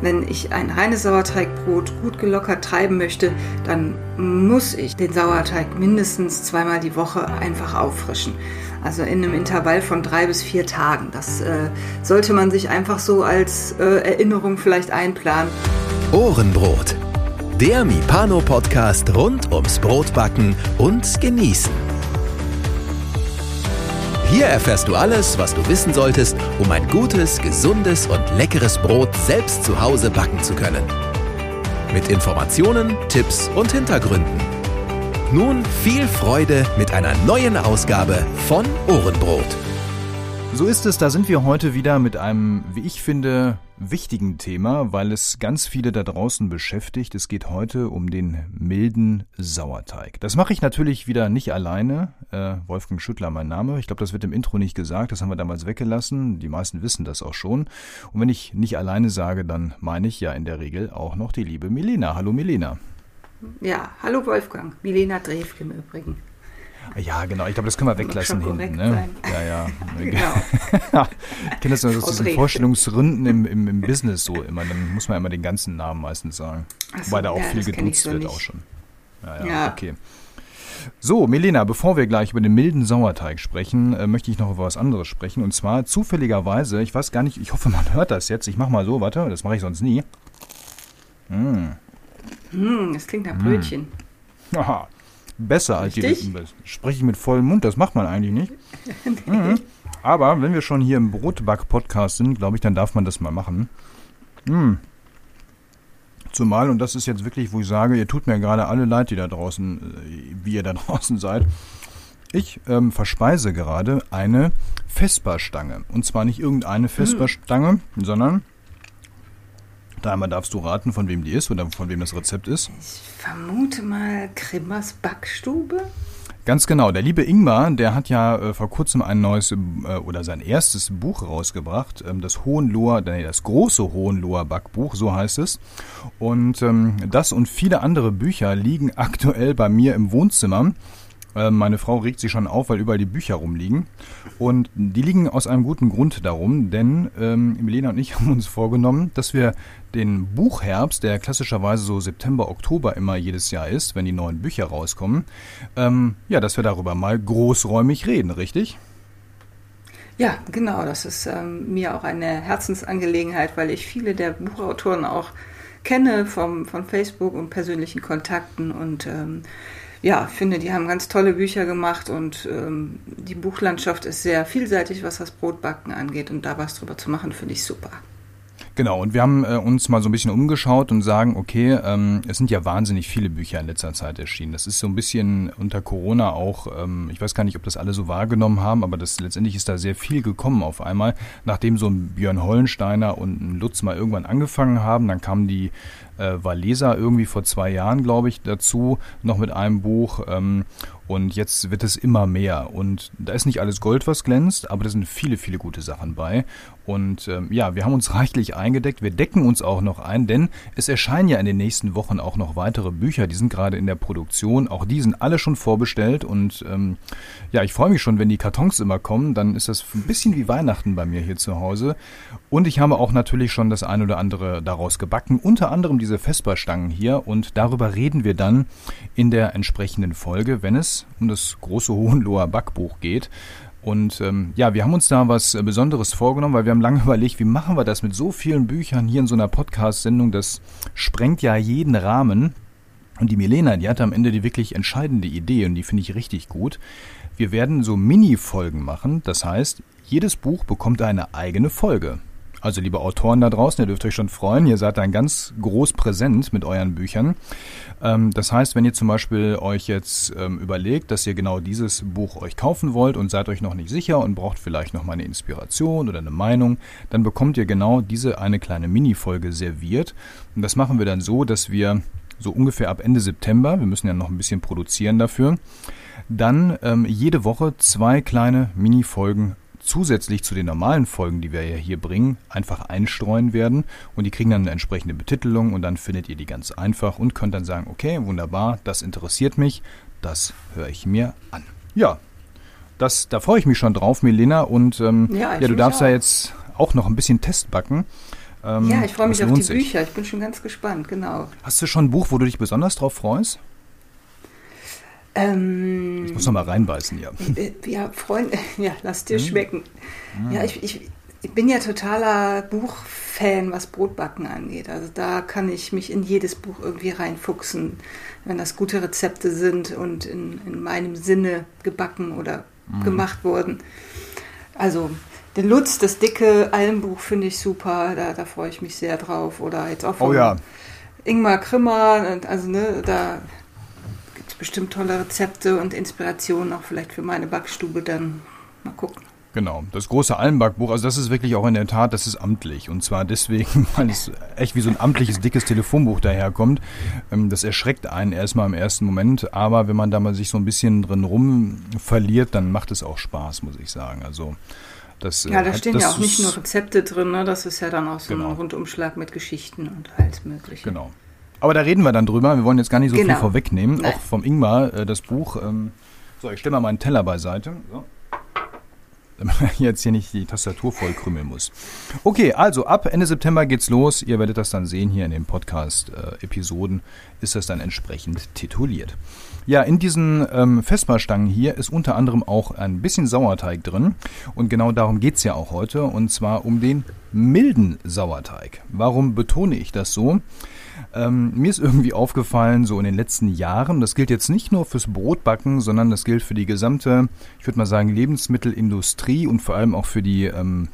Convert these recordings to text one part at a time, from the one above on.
Wenn ich ein reines Sauerteigbrot gut gelockert treiben möchte, dann muss ich den Sauerteig mindestens zweimal die Woche einfach auffrischen. Also in einem Intervall von drei bis vier Tagen. Das äh, sollte man sich einfach so als äh, Erinnerung vielleicht einplanen. Ohrenbrot. Der Mipano-Podcast rund ums Brotbacken und Genießen. Hier erfährst du alles, was du wissen solltest, um ein gutes, gesundes und leckeres Brot selbst zu Hause backen zu können. Mit Informationen, Tipps und Hintergründen. Nun viel Freude mit einer neuen Ausgabe von Ohrenbrot. So ist es, da sind wir heute wieder mit einem, wie ich finde, wichtigen Thema, weil es ganz viele da draußen beschäftigt. Es geht heute um den milden Sauerteig. Das mache ich natürlich wieder nicht alleine. Äh, Wolfgang Schüttler mein Name. Ich glaube, das wird im Intro nicht gesagt, das haben wir damals weggelassen. Die meisten wissen das auch schon. Und wenn ich nicht alleine sage, dann meine ich ja in der Regel auch noch die liebe Milena. Hallo Milena. Ja, hallo Wolfgang. Milena Drewke im Übrigen. Ja, genau. Ich glaube, das können wir weglassen hinten. Ne? Ja, ja. genau. ich kenne das aus diesen Vorstellungsrunden im, im, im, Business so immer. Dann muss man immer den ganzen Namen meistens sagen. So, Weil da auch ja, viel geduzt so wird nicht. auch schon. Ja, ja, ja, okay. So, Melena, bevor wir gleich über den milden Sauerteig sprechen, äh, möchte ich noch über was anderes sprechen. Und zwar zufälligerweise, ich weiß gar nicht, ich hoffe, man hört das jetzt. Ich mache mal so, warte, das mache ich sonst nie. Mm. Mm, das klingt nach Brötchen. Aha besser Richtig? als die Lippenbiss. Spreche ich mit vollem Mund, das macht man eigentlich nicht. nee. mhm. Aber wenn wir schon hier im Brotback-Podcast sind, glaube ich, dann darf man das mal machen. Mhm. Zumal, und das ist jetzt wirklich, wo ich sage, ihr tut mir gerade alle leid, die da draußen, äh, wie ihr da draußen seid. Ich ähm, verspeise gerade eine Vesperstange. Und zwar nicht irgendeine Vesperstange, mhm. sondern Dreimal darfst du raten, von wem die ist oder von wem das Rezept ist. Ich vermute mal Grimmers Backstube. Ganz genau. Der liebe Ingmar, der hat ja äh, vor kurzem ein neues äh, oder sein erstes Buch rausgebracht, ähm, das Hohenloher, nee, das große Hohenloher Backbuch, so heißt es. Und ähm, das und viele andere Bücher liegen aktuell bei mir im Wohnzimmer. Ähm, meine Frau regt sich schon auf, weil überall die Bücher rumliegen. Und die liegen aus einem guten Grund darum, denn ähm, Milena und ich haben uns vorgenommen, dass wir den Buchherbst, der klassischerweise so September, Oktober immer jedes Jahr ist, wenn die neuen Bücher rauskommen, ähm, ja, dass wir darüber mal großräumig reden, richtig? Ja, genau. Das ist ähm, mir auch eine Herzensangelegenheit, weil ich viele der Buchautoren auch kenne vom, von Facebook und persönlichen Kontakten und ähm, ja, finde, die haben ganz tolle Bücher gemacht und ähm, die Buchlandschaft ist sehr vielseitig, was das Brotbacken angeht. Und da was drüber zu machen, finde ich super. Genau, und wir haben äh, uns mal so ein bisschen umgeschaut und sagen, okay, ähm, es sind ja wahnsinnig viele Bücher in letzter Zeit erschienen. Das ist so ein bisschen unter Corona auch, ähm, ich weiß gar nicht, ob das alle so wahrgenommen haben, aber das letztendlich ist da sehr viel gekommen auf einmal. Nachdem so ein Björn Hollensteiner und ein Lutz mal irgendwann angefangen haben, dann kamen die äh, Valesa irgendwie vor zwei Jahren, glaube ich, dazu, noch mit einem Buch. Ähm, und jetzt wird es immer mehr. Und da ist nicht alles Gold, was glänzt, aber da sind viele, viele gute Sachen bei. Und ähm, ja, wir haben uns reichlich eingedeckt. Wir decken uns auch noch ein, denn es erscheinen ja in den nächsten Wochen auch noch weitere Bücher. Die sind gerade in der Produktion. Auch die sind alle schon vorbestellt. Und ähm, ja, ich freue mich schon, wenn die Kartons immer kommen. Dann ist das ein bisschen wie Weihnachten bei mir hier zu Hause. Und ich habe auch natürlich schon das ein oder andere daraus gebacken. Unter anderem diese Vesperstangen hier. Und darüber reden wir dann in der entsprechenden Folge, wenn es um das große Hohenloher Backbuch geht. Und ähm, ja, wir haben uns da was Besonderes vorgenommen, weil wir haben lange überlegt, wie machen wir das mit so vielen Büchern hier in so einer Podcast-Sendung? Das sprengt ja jeden Rahmen. Und die Milena, die hatte am Ende die wirklich entscheidende Idee und die finde ich richtig gut. Wir werden so Mini-Folgen machen. Das heißt, jedes Buch bekommt eine eigene Folge. Also liebe Autoren da draußen, ihr dürft euch schon freuen, ihr seid dann ganz groß präsent mit euren Büchern. Ähm, das heißt, wenn ihr zum Beispiel euch jetzt ähm, überlegt, dass ihr genau dieses Buch euch kaufen wollt und seid euch noch nicht sicher und braucht vielleicht noch mal eine Inspiration oder eine Meinung, dann bekommt ihr genau diese eine kleine Mini-Folge serviert. Und das machen wir dann so, dass wir so ungefähr ab Ende September, wir müssen ja noch ein bisschen produzieren dafür, dann ähm, jede Woche zwei kleine Mini-Folgen zusätzlich zu den normalen Folgen, die wir ja hier bringen, einfach einstreuen werden und die kriegen dann eine entsprechende Betitelung und dann findet ihr die ganz einfach und könnt dann sagen, okay, wunderbar, das interessiert mich, das höre ich mir an. Ja, das, da freue ich mich schon drauf, Milena. Und ähm, ja, ja, du darfst ja jetzt auch noch ein bisschen Test backen. Ähm, ja, ich freue mich auf die sich. Bücher. Ich bin schon ganz gespannt, genau. Hast du schon ein Buch, wo du dich besonders drauf freust? Ähm, ich muss noch mal reinbeißen, ja. Äh, ja, Freunde, ja, lass dir hm. schmecken. Hm. Ja, ich, ich, ich bin ja totaler Buchfan, was Brotbacken angeht. Also da kann ich mich in jedes Buch irgendwie reinfuchsen, wenn das gute Rezepte sind und in, in meinem Sinne gebacken oder mhm. gemacht wurden. Also den Lutz, das dicke Almbuch finde ich super, da, da freue ich mich sehr drauf. Oder jetzt auch von oh ja. Ingmar Krimmer, also ne, da gibt es bestimmt tolle Rezepte und Inspirationen auch vielleicht für meine Backstube dann. Mal gucken. Genau, das große Almbackbuch, also das ist wirklich auch in der Tat, das ist amtlich. Und zwar deswegen, weil es echt wie so ein amtliches, dickes Telefonbuch daherkommt. Ähm, das erschreckt einen erstmal im ersten Moment, aber wenn man da mal sich so ein bisschen drin rum verliert, dann macht es auch Spaß, muss ich sagen. Also das, ja, da stehen ja auch nicht nur Rezepte drin, ne? das ist ja dann auch so genau. ein Rundumschlag mit Geschichten und alles Mögliche. Genau. Aber da reden wir dann drüber. Wir wollen jetzt gar nicht so genau. viel vorwegnehmen. Nein. Auch vom Ingmar, äh, das Buch. Ähm, so, ich stelle mal meinen Teller beiseite. So damit man jetzt hier nicht die Tastatur voll krümmeln muss. Okay, also ab Ende September geht's los. Ihr werdet das dann sehen hier in den Podcast-Episoden, ist das dann entsprechend tituliert. Ja, in diesen ähm, Vesperstangen hier ist unter anderem auch ein bisschen Sauerteig drin. Und genau darum geht's ja auch heute. Und zwar um den milden Sauerteig. Warum betone ich das so? Ähm, mir ist irgendwie aufgefallen, so in den letzten Jahren, das gilt jetzt nicht nur fürs Brotbacken, sondern das gilt für die gesamte, ich würde mal sagen, Lebensmittelindustrie und vor allem auch für die, ähm,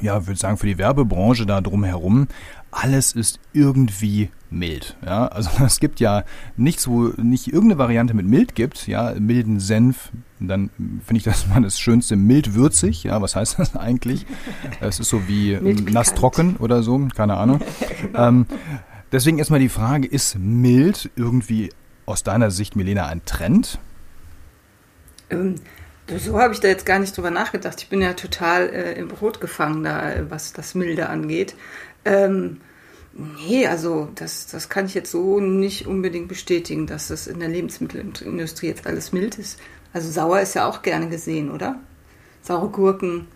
ja, würde sagen, für die Werbebranche da drumherum. Alles ist irgendwie mild. Ja, also es gibt ja nichts, wo nicht irgendeine Variante mit mild gibt. Ja, milden Senf. Dann finde ich das mal das Schönste, mild würzig. Ja, was heißt das eigentlich? Es ist so wie nass trocken oder so, keine Ahnung. ähm, Deswegen erstmal die Frage, ist mild irgendwie aus deiner Sicht, Milena, ein Trend? Ähm, so habe ich da jetzt gar nicht drüber nachgedacht. Ich bin ja total äh, im Brot gefangen, da, was das Milde angeht. Ähm, nee, also das, das kann ich jetzt so nicht unbedingt bestätigen, dass das in der Lebensmittelindustrie jetzt alles mild ist. Also sauer ist ja auch gerne gesehen, oder? Saure Gurken,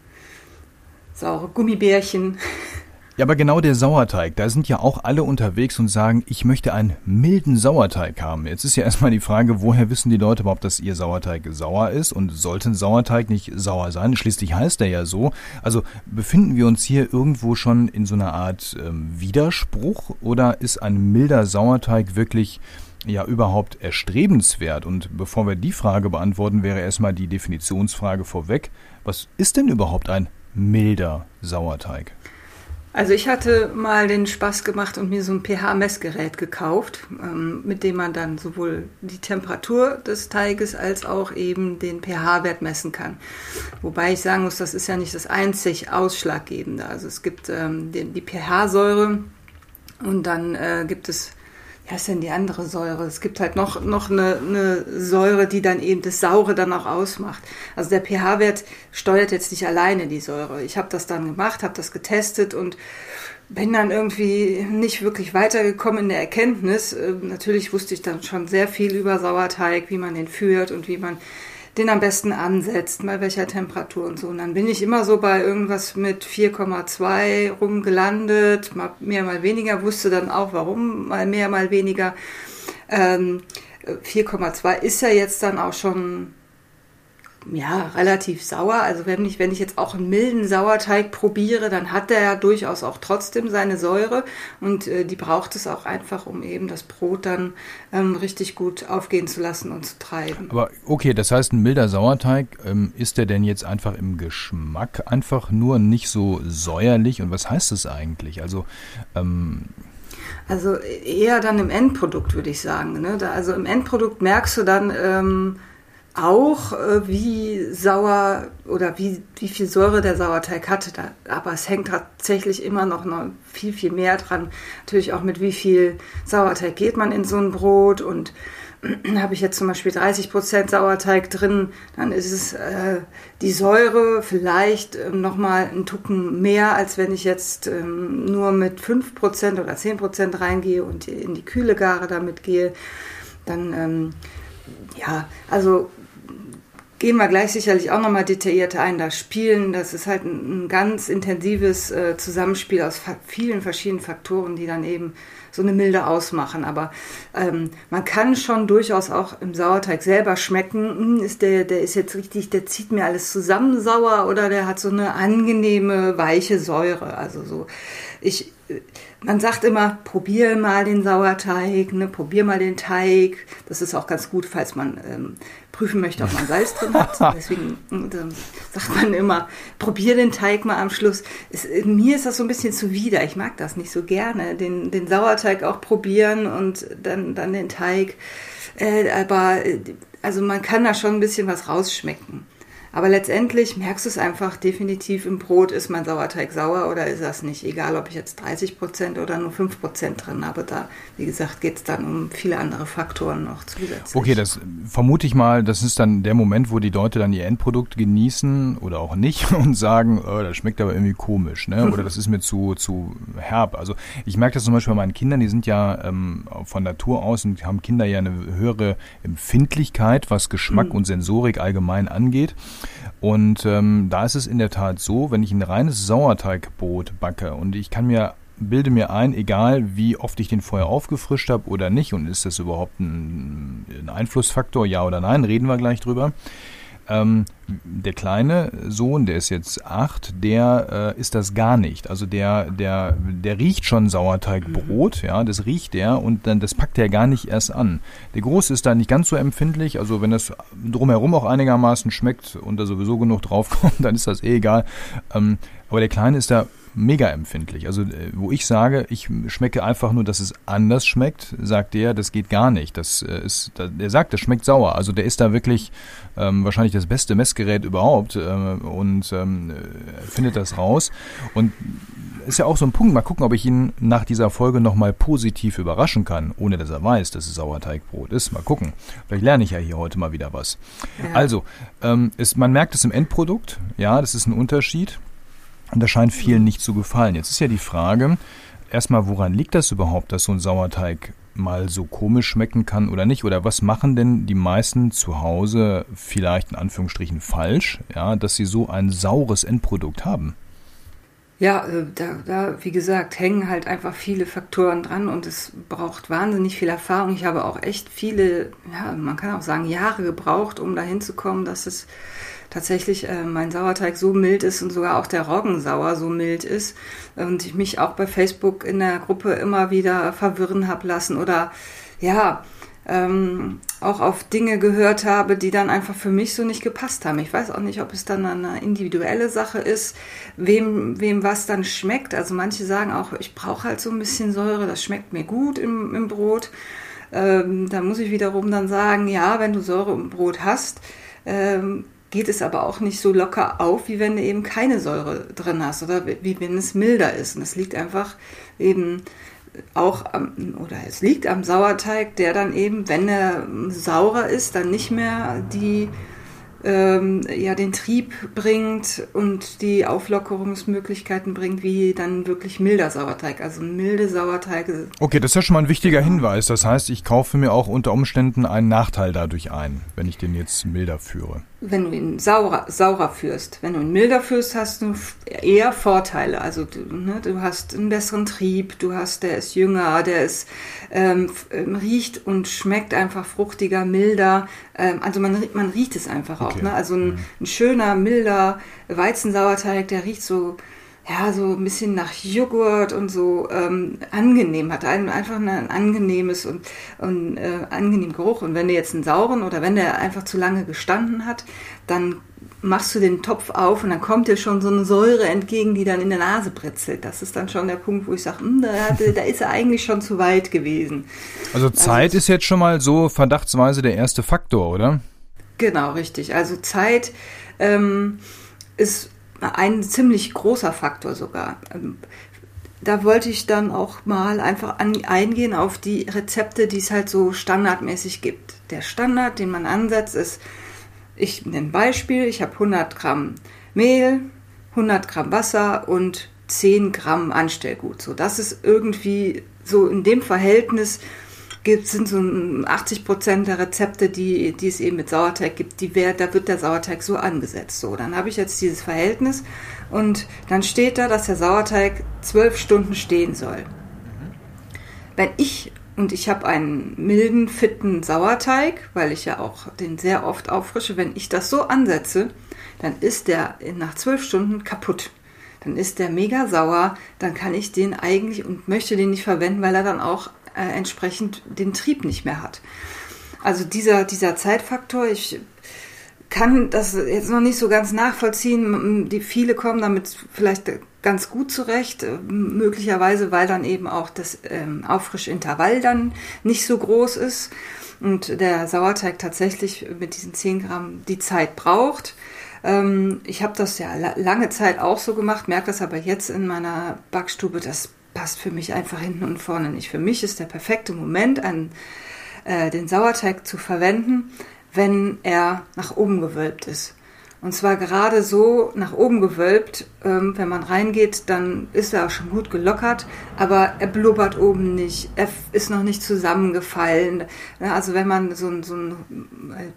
saure Gummibärchen. Ja, aber genau der Sauerteig, da sind ja auch alle unterwegs und sagen, ich möchte einen milden Sauerteig haben. Jetzt ist ja erstmal die Frage, woher wissen die Leute überhaupt, dass ihr Sauerteig sauer ist und sollte ein Sauerteig nicht sauer sein? Schließlich heißt er ja so. Also befinden wir uns hier irgendwo schon in so einer Art ähm, Widerspruch oder ist ein milder Sauerteig wirklich ja überhaupt erstrebenswert? Und bevor wir die Frage beantworten, wäre erstmal die Definitionsfrage vorweg. Was ist denn überhaupt ein milder Sauerteig? Also ich hatte mal den Spaß gemacht und mir so ein pH-Messgerät gekauft, ähm, mit dem man dann sowohl die Temperatur des Teiges als auch eben den pH-Wert messen kann. Wobei ich sagen muss, das ist ja nicht das einzig Ausschlaggebende. Also es gibt ähm, die, pH-Säure und dann äh, gibt es ja, ist denn die andere Säure? Es gibt halt noch, noch eine, eine Säure, die dann eben das Saure dann auch ausmacht. Also der pH-Wert steuert jetzt nicht alleine die Säure. Ich habe das dann gemacht, habe das getestet und bin dann irgendwie nicht wirklich weitergekommen in der Erkenntnis. Äh, natürlich wusste ich dann schon sehr viel über Sauerteig, wie man den führt und wie man den am besten ansetzt, bei welcher Temperatur und so. Und dann bin ich immer so bei irgendwas mit 4,2 rumgelandet, mal mehr, mal weniger, wusste dann auch warum, mal mehr, mal weniger. Ähm, 4,2 ist ja jetzt dann auch schon ja, relativ sauer. Also wenn ich, wenn ich jetzt auch einen milden Sauerteig probiere, dann hat der ja durchaus auch trotzdem seine Säure und äh, die braucht es auch einfach, um eben das Brot dann ähm, richtig gut aufgehen zu lassen und zu treiben. Aber okay, das heißt, ein milder Sauerteig, ähm, ist der denn jetzt einfach im Geschmack einfach nur nicht so säuerlich? Und was heißt das eigentlich? Also, ähm also eher dann im Endprodukt, würde ich sagen. Ne? Da, also im Endprodukt merkst du dann, ähm, auch, äh, wie sauer oder wie, wie viel Säure der Sauerteig hatte. Aber es hängt tatsächlich immer noch, noch viel, viel mehr dran. Natürlich auch mit wie viel Sauerteig geht man in so ein Brot und habe ich jetzt zum Beispiel 30% Sauerteig drin, dann ist es äh, die Säure vielleicht ähm, nochmal einen Tucken mehr, als wenn ich jetzt ähm, nur mit 5% oder 10% reingehe und in die kühle Gare damit gehe. Dann, ähm, ja, also gehen wir gleich sicherlich auch nochmal detaillierter ein. Das Spielen, das ist halt ein, ein ganz intensives äh, Zusammenspiel aus vielen verschiedenen Faktoren, die dann eben so eine Milde ausmachen. Aber ähm, man kann schon durchaus auch im Sauerteig selber schmecken, hm, ist der, der ist jetzt richtig, der zieht mir alles zusammen sauer oder der hat so eine angenehme, weiche Säure. Also so, ich, man sagt immer, probier mal den Sauerteig, ne, probier mal den Teig. Das ist auch ganz gut, falls man ähm, prüfen möchte, ob man Salz drin hat. Deswegen äh, sagt man immer, probier den Teig mal am Schluss. Es, mir ist das so ein bisschen zuwider. Ich mag das nicht so gerne, den, den Sauerteig auch probieren und dann, dann den Teig. Äh, aber äh, also man kann da schon ein bisschen was rausschmecken. Aber letztendlich merkst du es einfach definitiv im Brot, ist mein Sauerteig sauer oder ist das nicht. Egal, ob ich jetzt 30 Prozent oder nur 5 Prozent drin habe. Da, wie gesagt, geht es dann um viele andere Faktoren noch zusätzlich. Okay, das vermute ich mal, das ist dann der Moment, wo die Leute dann ihr Endprodukt genießen oder auch nicht und sagen, oh, das schmeckt aber irgendwie komisch, ne? oder das ist mir zu, zu herb. Also ich merke das zum Beispiel bei meinen Kindern, die sind ja ähm, von Natur aus und haben Kinder ja eine höhere Empfindlichkeit, was Geschmack mhm. und Sensorik allgemein angeht. Und ähm, da ist es in der Tat so, wenn ich ein reines Sauerteigbrot backe und ich kann mir bilde mir ein, egal wie oft ich den vorher aufgefrischt habe oder nicht, und ist das überhaupt ein, ein Einflussfaktor, ja oder nein, reden wir gleich drüber. Ähm, der kleine Sohn, der ist jetzt acht, der äh, ist das gar nicht. Also der, der, der riecht schon Sauerteigbrot, mhm. ja, das riecht er und dann das packt er gar nicht erst an. Der Große ist da nicht ganz so empfindlich, also wenn das drumherum auch einigermaßen schmeckt und da sowieso genug draufkommt, dann ist das eh egal. Ähm, aber der Kleine ist da mega empfindlich. Also äh, wo ich sage, ich schmecke einfach nur, dass es anders schmeckt, sagt der, das geht gar nicht. Das äh, ist, der sagt, das schmeckt sauer. Also der ist da wirklich ähm, wahrscheinlich das beste Messgerät überhaupt äh, und ähm, findet das raus. Und ist ja auch so ein Punkt. Mal gucken, ob ich ihn nach dieser Folge nochmal positiv überraschen kann, ohne dass er weiß, dass es Sauerteigbrot ist. Mal gucken. Vielleicht lerne ich ja hier heute mal wieder was. Ja. Also, ähm, ist, man merkt es im Endprodukt. Ja, das ist ein Unterschied. Und das scheint vielen nicht zu gefallen. Jetzt ist ja die Frage, erstmal, woran liegt das überhaupt, dass so ein Sauerteig mal so komisch schmecken kann oder nicht? Oder was machen denn die meisten zu Hause vielleicht in Anführungsstrichen falsch, ja, dass sie so ein saures Endprodukt haben? Ja, äh, da, da, wie gesagt, hängen halt einfach viele Faktoren dran und es braucht wahnsinnig viel Erfahrung. Ich habe auch echt viele, ja, man kann auch sagen, Jahre gebraucht, um dahin zu kommen, dass es tatsächlich äh, mein Sauerteig so mild ist und sogar auch der Roggensauer so mild ist und ich mich auch bei Facebook in der Gruppe immer wieder verwirren habe lassen oder ja, ähm, auch auf Dinge gehört habe, die dann einfach für mich so nicht gepasst haben. Ich weiß auch nicht, ob es dann eine individuelle Sache ist, wem, wem was dann schmeckt. Also manche sagen auch, ich brauche halt so ein bisschen Säure, das schmeckt mir gut im, im Brot. Ähm, da muss ich wiederum dann sagen, ja, wenn du Säure im Brot hast, ähm, geht es aber auch nicht so locker auf, wie wenn du eben keine Säure drin hast oder wie wenn es milder ist. Und das liegt einfach eben auch am, oder es liegt am Sauerteig, der dann eben, wenn er saurer ist, dann nicht mehr die ähm, ja den Trieb bringt und die Auflockerungsmöglichkeiten bringt, wie dann wirklich milder Sauerteig. Also milde Sauerteige. Okay, das ist ja schon mal ein wichtiger Hinweis. Das heißt, ich kaufe mir auch unter Umständen einen Nachteil dadurch ein, wenn ich den jetzt milder führe wenn du ihn saurer, saurer führst. Wenn du ihn milder führst, hast du eher Vorteile. Also du, ne, du hast einen besseren Trieb, du hast, der ist jünger, der ist ähm, ähm, riecht und schmeckt einfach fruchtiger, milder. Ähm, also man, man riecht es einfach okay. auch. Ne? Also ein, mhm. ein schöner, milder Weizensauerteig, der riecht so ja, so ein bisschen nach Joghurt und so ähm, angenehm, hat einen, einfach ein angenehmes und, und äh, angenehmen Geruch. Und wenn du jetzt einen sauren oder wenn der einfach zu lange gestanden hat, dann machst du den Topf auf und dann kommt dir schon so eine Säure entgegen, die dann in der Nase britzelt. Das ist dann schon der Punkt, wo ich sage, hm, da, da ist er eigentlich schon zu weit gewesen. Also Zeit also, ist jetzt schon mal so verdachtsweise der erste Faktor, oder? Genau, richtig. Also Zeit ähm, ist ein ziemlich großer Faktor sogar. Ähm, da wollte ich dann auch mal einfach an, eingehen auf die Rezepte, die es halt so standardmäßig gibt. Der Standard, den man ansetzt, ist, ich nenne ein Beispiel, ich habe 100 Gramm Mehl, 100 Gramm Wasser und 10 Gramm Anstellgut. So, das ist irgendwie so in dem Verhältnis sind so 80 Prozent der Rezepte, die, die es eben mit Sauerteig gibt, die wär, da wird der Sauerteig so angesetzt. So, dann habe ich jetzt dieses Verhältnis und dann steht da, dass der Sauerteig zwölf Stunden stehen soll. Wenn ich und ich habe einen milden, fitten Sauerteig, weil ich ja auch den sehr oft auffrische. Wenn ich das so ansetze, dann ist der nach zwölf Stunden kaputt. Dann ist der mega sauer. Dann kann ich den eigentlich und möchte den nicht verwenden, weil er dann auch äh, entsprechend den Trieb nicht mehr hat. Also dieser, dieser Zeitfaktor, ich kann das jetzt noch nicht so ganz nachvollziehen. Die viele kommen damit vielleicht ganz gut zurecht, äh, möglicherweise weil dann eben auch das ähm, Auffrischintervall dann nicht so groß ist und der Sauerteig tatsächlich mit diesen 10 Gramm die Zeit braucht. Ähm, ich habe das ja lange Zeit auch so gemacht, merke das aber jetzt in meiner Backstube, das passt für mich einfach hinten und vorne nicht. Für mich ist der perfekte Moment, einen, äh, den Sauerteig zu verwenden, wenn er nach oben gewölbt ist. Und zwar gerade so nach oben gewölbt. Ähm, wenn man reingeht, dann ist er auch schon gut gelockert, aber er blubbert oben nicht. Er ist noch nicht zusammengefallen. Also wenn man so ein, so ein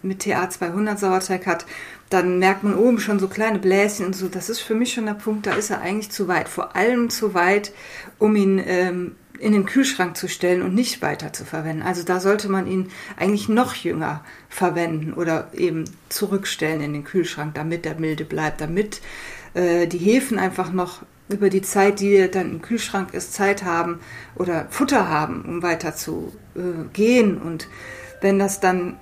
mit TA 200 Sauerteig hat, dann merkt man oben schon so kleine Bläschen und so. Das ist für mich schon der Punkt, da ist er eigentlich zu weit. Vor allem zu weit, um ihn ähm, in den Kühlschrank zu stellen und nicht weiter zu verwenden. Also da sollte man ihn eigentlich noch jünger verwenden oder eben zurückstellen in den Kühlschrank, damit der milde bleibt, damit äh, die Hefen einfach noch über die Zeit, die dann im Kühlschrank ist, Zeit haben oder Futter haben, um weiter zu äh, gehen. Und wenn das dann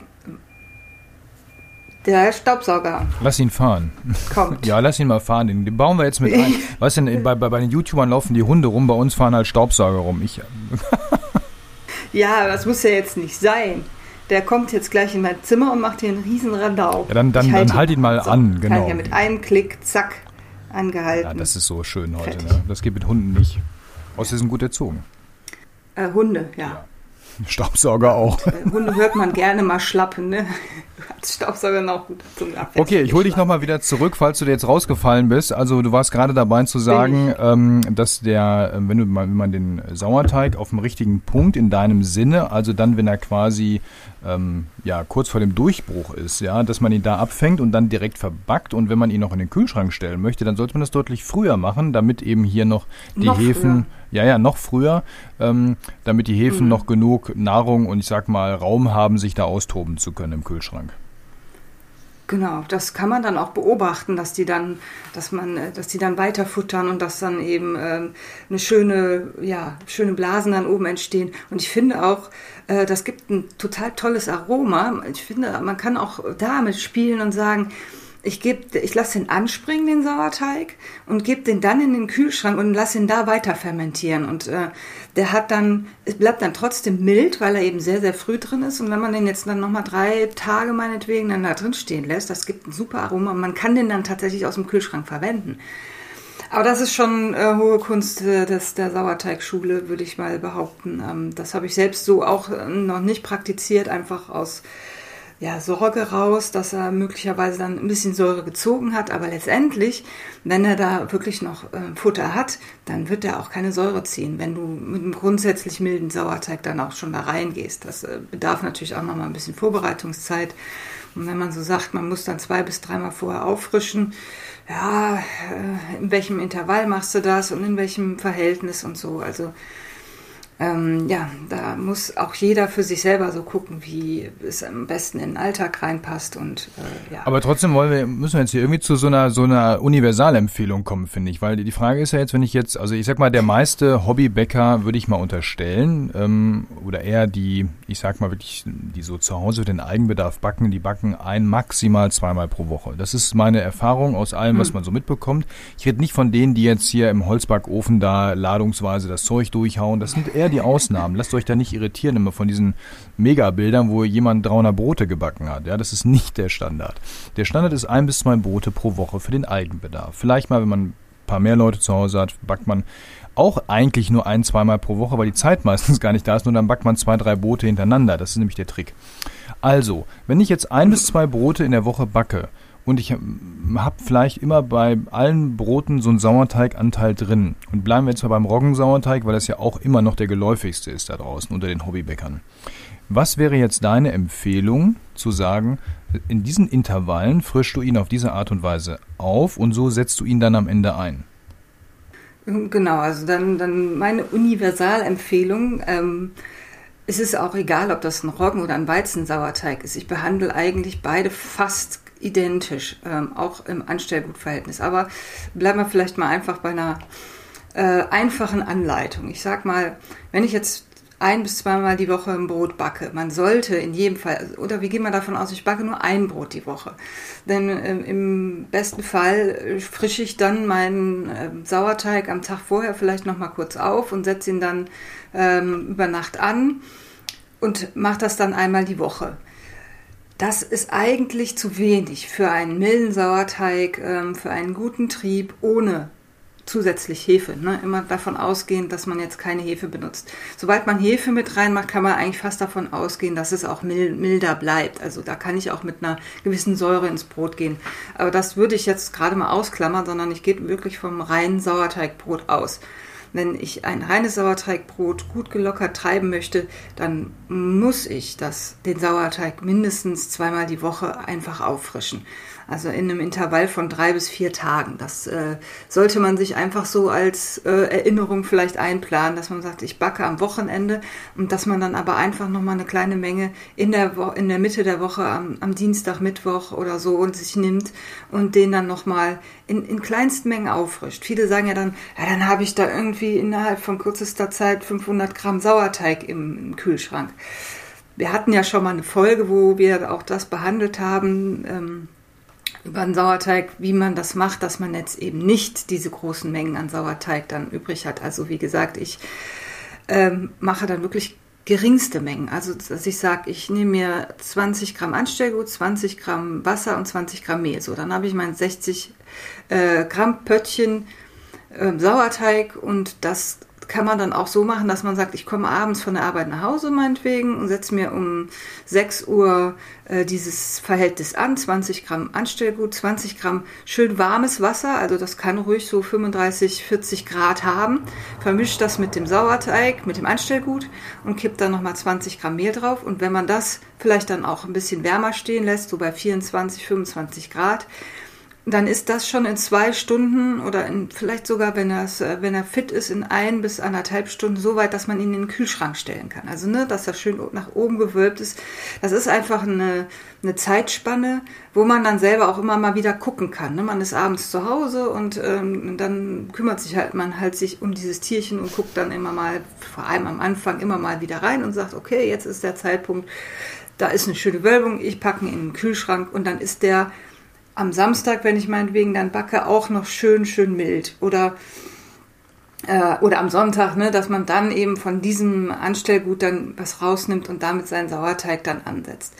der Staubsauger. Lass ihn fahren. Kommt. Ja, lass ihn mal fahren. Den, bauen wir jetzt mit ein. Was denn, bei, bei, bei den YouTubern laufen die Hunde rum, bei uns fahren halt Staubsauger rum. Ich. ja, das muss ja jetzt nicht sein. Der kommt jetzt gleich in mein Zimmer und macht hier einen riesen Radau. Ja, dann, dann, halt, dann halt ihn mal so, an, genau. Kann ja mit einem Klick, zack, angehalten. Ja, das ist so schön heute. Ne? Das geht mit Hunden nicht. Außer sie sind gut erzogen. Äh, Hunde, ja. ja. Staubsauger auch. Hunde hört man gerne mal schlappen, ne? Als Staubsauger noch gut zum Abwechseln. Okay, ich hole dich nochmal wieder zurück, falls du dir jetzt rausgefallen bist. Also du warst gerade dabei zu sagen, ähm, dass der, äh, wenn du mal, wenn man den Sauerteig auf dem richtigen Punkt in deinem Sinne, also dann, wenn er quasi ähm, ja, kurz vor dem Durchbruch ist, ja, dass man ihn da abfängt und dann direkt verbackt. Und wenn man ihn noch in den Kühlschrank stellen möchte, dann sollte man das deutlich früher machen, damit eben hier noch die noch Hefen, früher. Ja, ja, noch früher, ähm, damit die Hefen mhm. noch genug Nahrung und ich sag mal Raum haben, sich da austoben zu können im Kühlschrank. Genau, das kann man dann auch beobachten, dass die dann, dass man, äh, dass die dann weiter futtern und dass dann eben ähm, eine schöne, ja, schöne Blasen dann oben entstehen. Und ich finde auch, äh, das gibt ein total tolles Aroma. Ich finde, man kann auch damit spielen und sagen, ich gebe, ich lasse den anspringen, den Sauerteig, und gebe den dann in den Kühlschrank und lasse ihn da weiter fermentieren. Und äh, der hat dann, es bleibt dann trotzdem mild, weil er eben sehr, sehr früh drin ist. Und wenn man den jetzt dann nochmal drei Tage meinetwegen dann da drin stehen lässt, das gibt ein super Aroma. Man kann den dann tatsächlich aus dem Kühlschrank verwenden. Aber das ist schon äh, hohe Kunst äh, des, der Sauerteigschule, würde ich mal behaupten. Ähm, das habe ich selbst so auch äh, noch nicht praktiziert, einfach aus ja, Sorge raus, dass er möglicherweise dann ein bisschen Säure gezogen hat. Aber letztendlich, wenn er da wirklich noch äh, Futter hat, dann wird er auch keine Säure ziehen, wenn du mit einem grundsätzlich milden Sauerteig dann auch schon da reingehst. Das äh, bedarf natürlich auch nochmal ein bisschen Vorbereitungszeit. Und wenn man so sagt, man muss dann zwei bis dreimal vorher auffrischen, ja, äh, in welchem Intervall machst du das und in welchem Verhältnis und so. Also ähm, ja, da muss auch jeder für sich selber so gucken, wie es am besten in den Alltag reinpasst und äh, ja. Aber trotzdem wollen wir, müssen wir jetzt hier irgendwie zu so einer so einer Universalempfehlung kommen, finde ich, weil die Frage ist ja jetzt, wenn ich jetzt, also ich sag mal, der meiste Hobbybäcker würde ich mal unterstellen ähm, oder eher die, ich sag mal wirklich, die so zu Hause den Eigenbedarf backen, die backen ein maximal zweimal pro Woche. Das ist meine Erfahrung aus allem, hm. was man so mitbekommt. Ich rede nicht von denen, die jetzt hier im Holzbackofen da ladungsweise das Zeug durchhauen. Das sind eher die Ausnahmen. Lasst euch da nicht irritieren immer von diesen Megabildern, wo jemand 300 Brote gebacken hat. Ja, das ist nicht der Standard. Der Standard ist ein bis zwei Brote pro Woche für den Eigenbedarf. Vielleicht mal, wenn man ein paar mehr Leute zu Hause hat, backt man auch eigentlich nur ein, zweimal pro Woche, weil die Zeit meistens gar nicht da ist, nur dann backt man zwei, drei Brote hintereinander. Das ist nämlich der Trick. Also, wenn ich jetzt ein bis zwei Brote in der Woche backe, und ich habe vielleicht immer bei allen Broten so einen Sauerteiganteil drin. Und bleiben wir jetzt mal beim Roggensauerteig, weil das ja auch immer noch der geläufigste ist da draußen unter den Hobbybäckern. Was wäre jetzt deine Empfehlung zu sagen, in diesen Intervallen frischst du ihn auf diese Art und Weise auf und so setzt du ihn dann am Ende ein? Genau, also dann, dann meine Universalempfehlung. Ähm, es ist auch egal, ob das ein Roggen- oder ein Weizensauerteig ist. Ich behandle eigentlich beide fast identisch, ähm, auch im Anstellgutverhältnis. Aber bleiben wir vielleicht mal einfach bei einer äh, einfachen Anleitung. Ich sag mal, wenn ich jetzt ein bis zweimal die Woche ein Brot backe. Man sollte in jedem Fall, oder wir gehen mal davon aus, ich backe nur ein Brot die Woche. Denn äh, im besten Fall äh, frische ich dann meinen äh, Sauerteig am Tag vorher vielleicht nochmal kurz auf und setze ihn dann ähm, über Nacht an und mache das dann einmal die Woche. Das ist eigentlich zu wenig für einen milden Sauerteig, ähm, für einen guten Trieb ohne zusätzlich Hefe. Ne? Immer davon ausgehen, dass man jetzt keine Hefe benutzt. Sobald man Hefe mit reinmacht, kann man eigentlich fast davon ausgehen, dass es auch milder bleibt. Also da kann ich auch mit einer gewissen Säure ins Brot gehen. Aber das würde ich jetzt gerade mal ausklammern, sondern ich gehe wirklich vom reinen Sauerteigbrot aus. Wenn ich ein reines Sauerteigbrot gut gelockert treiben möchte, dann muss ich das, den Sauerteig mindestens zweimal die Woche einfach auffrischen. Also in einem Intervall von drei bis vier Tagen. Das äh, sollte man sich einfach so als äh, Erinnerung vielleicht einplanen, dass man sagt, ich backe am Wochenende und dass man dann aber einfach nochmal eine kleine Menge in der, Wo in der Mitte der Woche am, am Dienstag, Mittwoch oder so und sich nimmt und den dann nochmal in, in kleinsten Mengen auffrischt. Viele sagen ja dann, ja, dann habe ich da irgendwie innerhalb von kürzester Zeit 500 Gramm Sauerteig im, im Kühlschrank. Wir hatten ja schon mal eine Folge, wo wir auch das behandelt haben. Ähm, über einen Sauerteig, wie man das macht, dass man jetzt eben nicht diese großen Mengen an Sauerteig dann übrig hat. Also wie gesagt, ich ähm, mache dann wirklich geringste Mengen. Also dass ich sage, ich nehme mir 20 Gramm Anstellgut, 20 Gramm Wasser und 20 Gramm Mehl. So, dann habe ich mein 60 äh, Gramm Pöttchen äh, Sauerteig und das kann man dann auch so machen, dass man sagt, ich komme abends von der Arbeit nach Hause meinetwegen und setze mir um 6 Uhr äh, dieses Verhältnis an, 20 Gramm Anstellgut, 20 Gramm schön warmes Wasser, also das kann ruhig so 35, 40 Grad haben, vermischt das mit dem Sauerteig, mit dem Anstellgut und kippt dann nochmal 20 Gramm Mehl drauf. Und wenn man das vielleicht dann auch ein bisschen wärmer stehen lässt, so bei 24, 25 Grad, dann ist das schon in zwei Stunden oder in, vielleicht sogar, wenn, äh, wenn er fit ist, in ein bis anderthalb Stunden so weit, dass man ihn in den Kühlschrank stellen kann. Also, ne, dass er schön nach oben gewölbt ist. Das ist einfach eine, eine Zeitspanne, wo man dann selber auch immer mal wieder gucken kann. Ne? Man ist abends zu Hause und ähm, dann kümmert sich halt man halt sich um dieses Tierchen und guckt dann immer mal, vor allem am Anfang, immer mal wieder rein und sagt, okay, jetzt ist der Zeitpunkt, da ist eine schöne Wölbung, ich packe ihn in den Kühlschrank und dann ist der am Samstag, wenn ich meinetwegen dann backe, auch noch schön, schön mild. Oder, äh, oder am Sonntag, ne, dass man dann eben von diesem Anstellgut dann was rausnimmt und damit seinen Sauerteig dann ansetzt.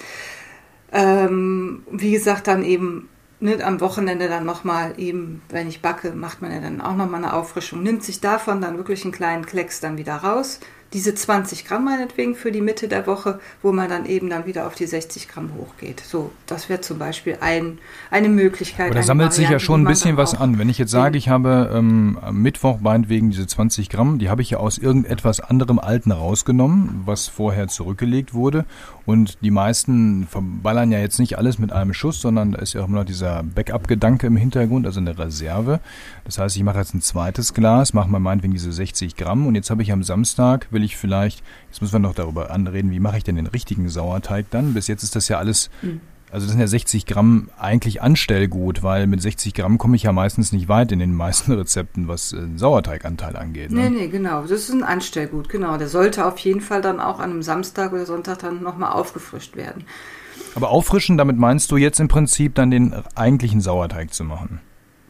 Ähm, wie gesagt, dann eben ne, am Wochenende dann nochmal eben, wenn ich backe, macht man ja dann auch nochmal eine Auffrischung, nimmt sich davon dann wirklich einen kleinen Klecks dann wieder raus diese 20 Gramm meinetwegen für die Mitte der Woche, wo man dann eben dann wieder auf die 60 Gramm hochgeht. So, das wäre zum Beispiel ein, eine Möglichkeit. Aber da sammelt sich ja schon ein bisschen was an. Wenn ich jetzt sage, ich habe ähm, am Mittwoch meinetwegen diese 20 Gramm, die habe ich ja aus irgendetwas anderem Alten rausgenommen, was vorher zurückgelegt wurde. Und die meisten verballern ja jetzt nicht alles mit einem Schuss, sondern da ist ja auch immer noch dieser Backup-Gedanke im Hintergrund, also eine Reserve. Das heißt, ich mache jetzt ein zweites Glas, mache mal meinetwegen diese 60 Gramm und jetzt habe ich am Samstag, will ich vielleicht, jetzt müssen wir noch darüber anreden, wie mache ich denn den richtigen Sauerteig dann? Bis jetzt ist das ja alles, mhm. also das sind ja 60 Gramm eigentlich Anstellgut, weil mit 60 Gramm komme ich ja meistens nicht weit in den meisten Rezepten, was äh, Sauerteiganteil angeht. Ne? Nee, nee, genau. Das ist ein Anstellgut, genau. Der sollte auf jeden Fall dann auch an einem Samstag oder Sonntag dann nochmal aufgefrischt werden. Aber auffrischen, damit meinst du jetzt im Prinzip dann den eigentlichen Sauerteig zu machen?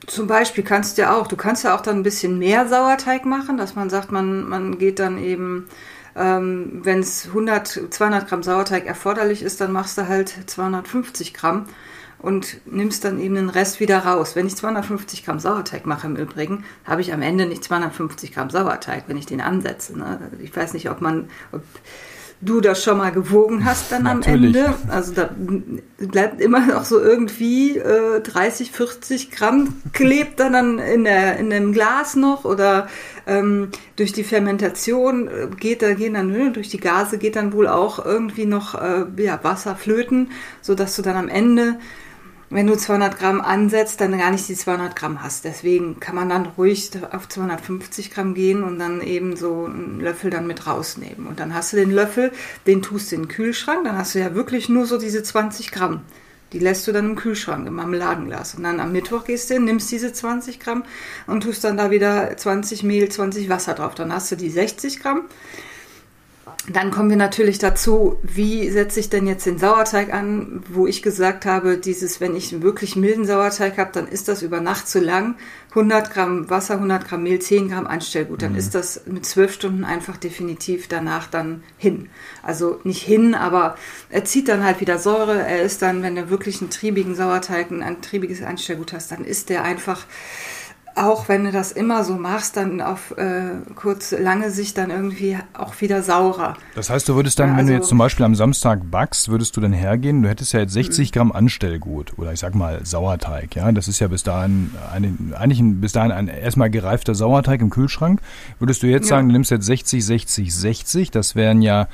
Zum Beispiel kannst du ja auch, du kannst ja auch dann ein bisschen mehr Sauerteig machen, dass man sagt, man, man geht dann eben, ähm, wenn es 100, 200 Gramm Sauerteig erforderlich ist, dann machst du halt 250 Gramm und nimmst dann eben den Rest wieder raus. Wenn ich 250 Gramm Sauerteig mache im Übrigen, habe ich am Ende nicht 250 Gramm Sauerteig, wenn ich den ansetze. Ne? Ich weiß nicht, ob man, ob du das schon mal gewogen hast dann Natürlich. am Ende. Also da bleibt immer noch so irgendwie äh, 30, 40 Gramm klebt dann, dann in, der, in dem Glas noch oder ähm, durch die Fermentation äh, geht da gehen dann ne, durch die Gase geht dann wohl auch irgendwie noch äh, ja, Wasser flöten, so dass du dann am Ende wenn du 200 Gramm ansetzt, dann gar nicht die 200 Gramm hast. Deswegen kann man dann ruhig auf 250 Gramm gehen und dann eben so einen Löffel dann mit rausnehmen. Und dann hast du den Löffel, den tust du in den Kühlschrank, dann hast du ja wirklich nur so diese 20 Gramm. Die lässt du dann im Kühlschrank, im Marmeladenglas. Und dann am Mittwoch gehst du hin, nimmst diese 20 Gramm und tust dann da wieder 20 Mehl, 20 Wasser drauf. Dann hast du die 60 Gramm. Dann kommen wir natürlich dazu, wie setze ich denn jetzt den Sauerteig an, wo ich gesagt habe, dieses, wenn ich einen wirklich milden Sauerteig habe, dann ist das über Nacht zu lang. 100 Gramm Wasser, 100 Gramm Mehl, 10 Gramm Anstellgut, dann mhm. ist das mit 12 Stunden einfach definitiv danach dann hin. Also nicht hin, aber er zieht dann halt wieder Säure. Er ist dann, wenn du wirklich einen triebigen Sauerteig, ein triebiges Anstellgut hast, dann ist der einfach auch wenn du das immer so machst, dann auf äh, kurz lange Sicht dann irgendwie auch wieder saurer. Das heißt, du würdest dann, ja, also, wenn du also jetzt zum Beispiel am Samstag backst, würdest du dann hergehen, du hättest ja jetzt 60 mhm. Gramm Anstellgut oder ich sag mal Sauerteig, ja, das ist ja bis dahin eine, eigentlich ein, bis dahin ein erstmal gereifter Sauerteig im Kühlschrank. Würdest du jetzt ja. sagen, du nimmst jetzt 60, 60, 60, das wären ja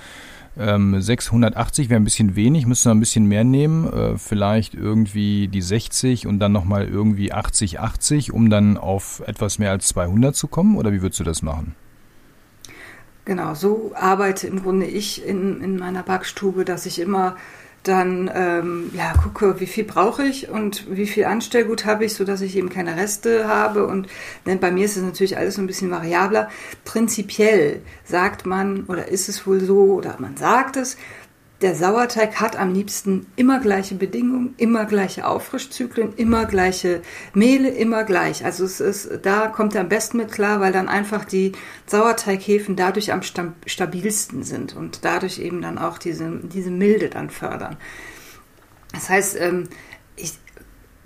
ähm, 680 wäre ein bisschen wenig, müsste noch ein bisschen mehr nehmen. Äh, vielleicht irgendwie die 60 und dann nochmal irgendwie 80, 80, um dann auf etwas mehr als 200 zu kommen? Oder wie würdest du das machen? Genau, so arbeite im Grunde ich in, in meiner Backstube, dass ich immer dann ähm, ja gucke, wie viel brauche ich und wie viel Anstellgut habe ich, so dass ich eben keine Reste habe. Und denn bei mir ist es natürlich alles so ein bisschen variabler. Prinzipiell sagt man oder ist es wohl so oder man sagt es, der Sauerteig hat am liebsten immer gleiche Bedingungen, immer gleiche Auffrischzyklen, immer gleiche Mehle, immer gleich. Also es ist, da kommt er am besten mit klar, weil dann einfach die Sauerteighefen dadurch am stabilsten sind und dadurch eben dann auch diese, diese Milde dann fördern. Das heißt, ähm,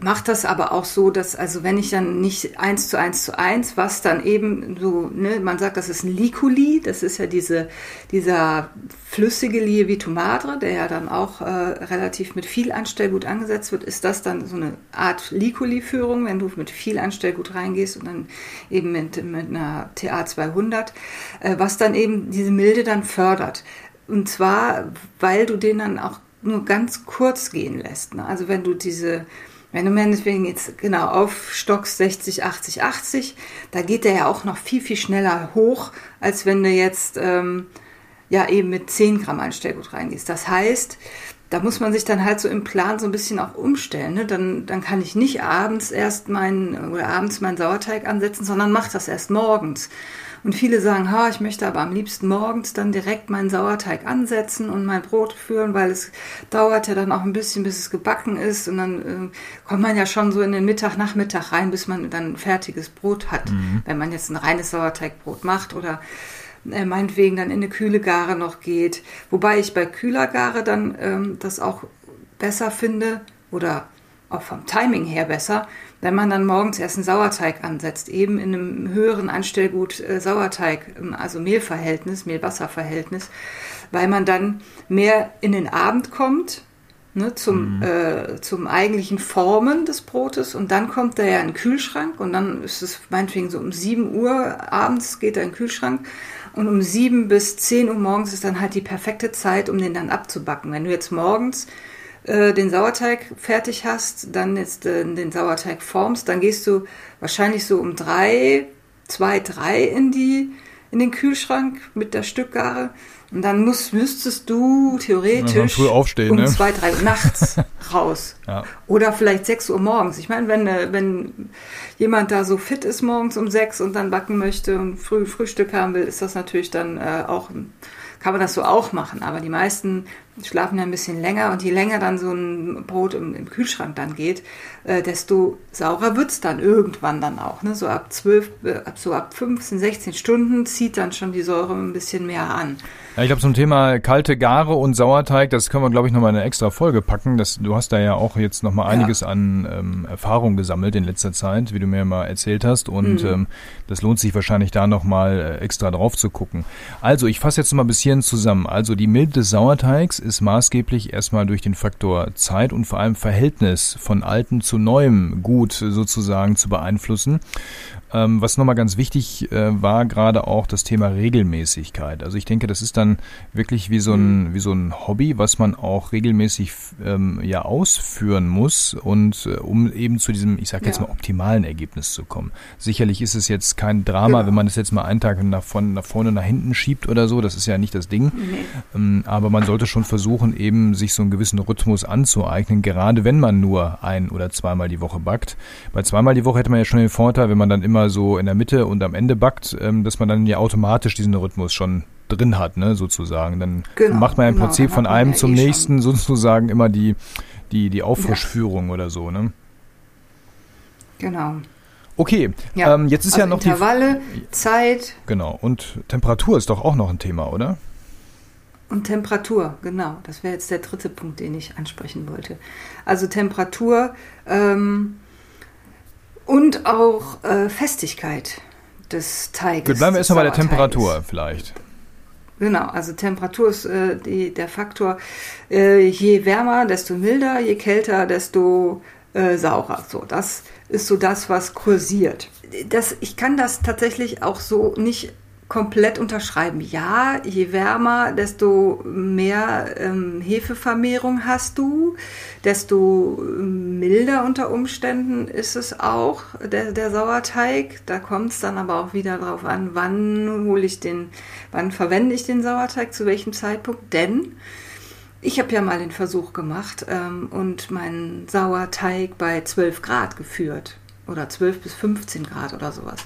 mache das aber auch so, dass, also wenn ich dann nicht eins zu eins zu eins, was dann eben so, ne, man sagt, das ist ein Licoli, das ist ja diese, dieser flüssige Lievitu Madre, der ja dann auch äh, relativ mit viel Anstellgut angesetzt wird, ist das dann so eine Art Licoli-Führung, wenn du mit viel Anstellgut reingehst und dann eben mit, mit einer TA 200, äh, was dann eben diese Milde dann fördert. Und zwar, weil du den dann auch nur ganz kurz gehen lässt. Ne? Also wenn du diese wenn du meinetwegen jetzt genau aufstockst 60, 80, 80, da geht der ja auch noch viel, viel schneller hoch, als wenn du jetzt ähm, ja eben mit 10 Gramm Einstellgut reingehst. Das heißt, da muss man sich dann halt so im Plan so ein bisschen auch umstellen. Ne? Dann, dann kann ich nicht abends erst meinen oder abends meinen Sauerteig ansetzen, sondern mach das erst morgens. Und viele sagen, ha, ich möchte aber am liebsten morgens dann direkt meinen Sauerteig ansetzen und mein Brot führen, weil es dauert ja dann auch ein bisschen, bis es gebacken ist. Und dann äh, kommt man ja schon so in den Mittag, Nachmittag rein, bis man dann ein fertiges Brot hat. Mhm. Wenn man jetzt ein reines Sauerteigbrot macht oder äh, meinetwegen dann in eine kühle Gare noch geht. Wobei ich bei kühler Gare dann ähm, das auch besser finde oder auch vom Timing her besser, wenn man dann morgens erst einen Sauerteig ansetzt, eben in einem höheren Anstellgut äh, Sauerteig, ähm, also Mehlverhältnis, Mehl-Wasser-Verhältnis, weil man dann mehr in den Abend kommt, ne, zum, mhm. äh, zum eigentlichen Formen des Brotes und dann kommt er ja in den Kühlschrank und dann ist es meinetwegen so um 7 Uhr abends geht er in den Kühlschrank und um 7 bis 10 Uhr morgens ist dann halt die perfekte Zeit, um den dann abzubacken. Wenn du jetzt morgens äh, den Sauerteig fertig hast, dann jetzt äh, den Sauerteig formst, dann gehst du wahrscheinlich so um drei, zwei, drei in die in den Kühlschrank mit der Stückgare und dann musst, müsstest du theoretisch aufstehen, um ne? zwei, drei Uhr nachts raus. Ja. Oder vielleicht sechs Uhr morgens. Ich meine, wenn, äh, wenn jemand da so fit ist morgens um sechs und dann backen möchte und früh Frühstück haben will, ist das natürlich dann äh, auch, kann man das so auch machen. Aber die meisten schlafen ja ein bisschen länger und je länger dann so ein Brot im, im Kühlschrank dann geht, äh, desto saurer wird es dann irgendwann dann auch. Ne? So ab 12, äh, ab so ab 15, 16 Stunden zieht dann schon die Säure ein bisschen mehr an. Ja, ich glaube, zum Thema kalte Gare und Sauerteig, das können wir, glaube ich, nochmal in eine extra Folge packen. Das, du hast da ja auch jetzt nochmal einiges ja. an ähm, Erfahrung gesammelt in letzter Zeit, wie du mir mal erzählt hast. Und mhm. ähm, das lohnt sich wahrscheinlich da nochmal äh, extra drauf zu gucken. Also, ich fasse jetzt mal ein bisschen zusammen. Also, die Milde des Sauerteigs ist maßgeblich erstmal durch den Faktor Zeit und vor allem Verhältnis von altem zu neuem Gut sozusagen zu beeinflussen. Ähm, was nochmal ganz wichtig äh, war, gerade auch das Thema Regelmäßigkeit. Also ich denke, das ist dann wirklich wie so ein, mhm. wie so ein Hobby, was man auch regelmäßig ähm, ja ausführen muss und äh, um eben zu diesem, ich sage jetzt ja. mal, optimalen Ergebnis zu kommen. Sicherlich ist es jetzt kein Drama, genau. wenn man es jetzt mal einen Tag nach, von, nach vorne nach hinten schiebt oder so, das ist ja nicht das Ding. Nee. Ähm, aber man sollte schon versuchen, eben sich so einen gewissen Rhythmus anzueignen, gerade wenn man nur ein oder zweimal die Woche backt. Bei zweimal die Woche hätte man ja schon den Vorteil, wenn man dann immer immer so in der Mitte und am Ende backt, ähm, dass man dann ja automatisch diesen Rhythmus schon drin hat, ne, sozusagen. Dann genau, macht man im genau, Prinzip von einem zum eh nächsten schon. sozusagen immer die, die, die Auffrischführung ja. oder so, ne? Genau. Okay, ja. ähm, jetzt ist also ja noch Intervalle, die Zeit. Genau, und Temperatur ist doch auch noch ein Thema, oder? Und Temperatur, genau. Das wäre jetzt der dritte Punkt, den ich ansprechen wollte. Also Temperatur, ähm, und auch äh, Festigkeit des Teiges. Gut, bleiben wir erstmal bei der Temperatur vielleicht. Genau, also Temperatur ist äh, die, der Faktor. Äh, je wärmer, desto milder, je kälter, desto äh, saurer. So, das ist so das, was kursiert. Das, ich kann das tatsächlich auch so nicht komplett unterschreiben. Ja, je wärmer, desto mehr ähm, Hefevermehrung hast du, desto ähm, milder unter Umständen ist es auch, der, der Sauerteig. Da kommt es dann aber auch wieder darauf an, wann hole ich den, wann verwende ich den Sauerteig, zu welchem Zeitpunkt. Denn ich habe ja mal den Versuch gemacht ähm, und meinen Sauerteig bei 12 Grad geführt oder 12 bis 15 Grad oder sowas.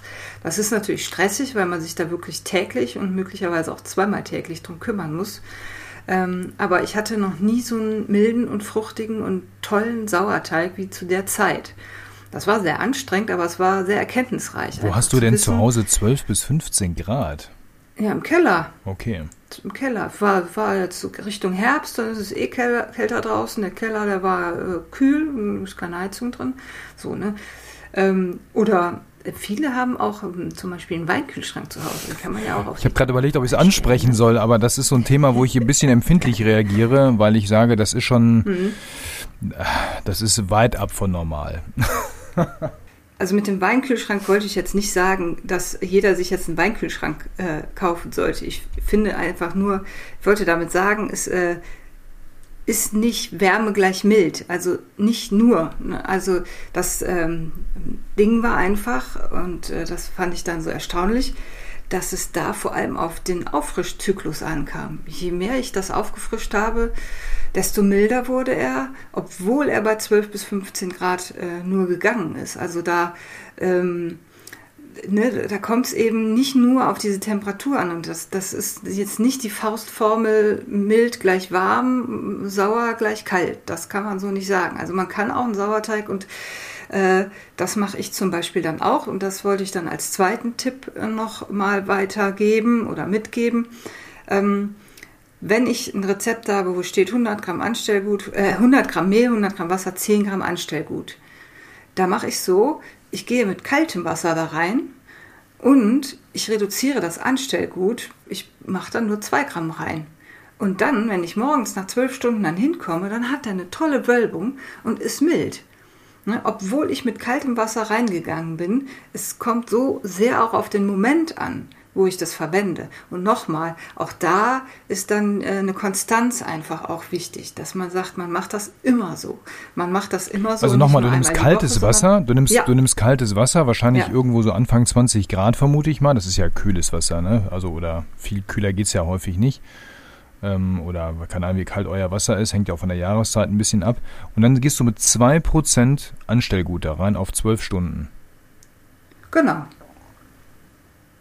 Das ist natürlich stressig, weil man sich da wirklich täglich und möglicherweise auch zweimal täglich drum kümmern muss. Ähm, aber ich hatte noch nie so einen milden und fruchtigen und tollen Sauerteig wie zu der Zeit. Das war sehr anstrengend, aber es war sehr erkenntnisreich. Wo hast du denn wissen, zu Hause 12 bis 15 Grad? Ja, im Keller. Okay. Im Keller. War, war jetzt Richtung Herbst, dann ist es eh kälter draußen. Der Keller, der war äh, kühl, ist keine Heizung drin. So, ne? Ähm, oder viele haben auch ähm, zum Beispiel einen Weinkühlschrank zu Hause. Den kann man ja auch Ich habe gerade überlegt, ob ich es ansprechen soll, aber das ist so ein Thema, wo ich ein bisschen empfindlich reagiere, weil ich sage, das ist schon, mhm. das ist weit ab von normal. Also mit dem Weinkühlschrank wollte ich jetzt nicht sagen, dass jeder sich jetzt einen Weinkühlschrank äh, kaufen sollte. Ich finde einfach nur, ich wollte damit sagen, es äh, ist nicht Wärme gleich mild, also nicht nur. Ne? Also das ähm, Ding war einfach, und äh, das fand ich dann so erstaunlich, dass es da vor allem auf den Auffrischzyklus ankam. Je mehr ich das aufgefrischt habe, desto milder wurde er, obwohl er bei 12 bis 15 Grad äh, nur gegangen ist. Also da ähm, ne, da kommt es eben nicht nur auf diese Temperatur an. Und das, das ist jetzt nicht die Faustformel mild gleich warm, sauer gleich kalt. Das kann man so nicht sagen. Also man kann auch einen Sauerteig und äh, das mache ich zum Beispiel dann auch. Und das wollte ich dann als zweiten Tipp äh, noch mal weitergeben oder mitgeben. Ähm, wenn ich ein Rezept habe, wo steht 100 Gramm Anstellgut, äh, 100 Gramm Mehl, 100 Gramm Wasser, 10 Gramm Anstellgut, da mache ich so, ich gehe mit kaltem Wasser da rein und ich reduziere das Anstellgut. Ich mache dann nur zwei Gramm rein. Und dann, wenn ich morgens nach zwölf Stunden dann hinkomme, dann hat er eine tolle Wölbung und ist mild. Ne, obwohl ich mit kaltem Wasser reingegangen bin, es kommt so sehr auch auf den Moment an wo ich das verwende. Und nochmal, auch da ist dann äh, eine Konstanz einfach auch wichtig, dass man sagt, man macht das immer so. Man macht das immer so. Also nochmal, du nimmst kaltes Woche, Wasser, du nimmst, ja. du nimmst kaltes Wasser, wahrscheinlich ja. irgendwo so Anfang 20 Grad vermute ich mal. Das ist ja kühles Wasser, ne? Also oder viel kühler geht es ja häufig nicht. Ähm, oder keine Ahnung, wie kalt euer Wasser ist, hängt ja auch von der Jahreszeit ein bisschen ab. Und dann gehst du mit 2% Anstellgut da rein auf 12 Stunden. Genau.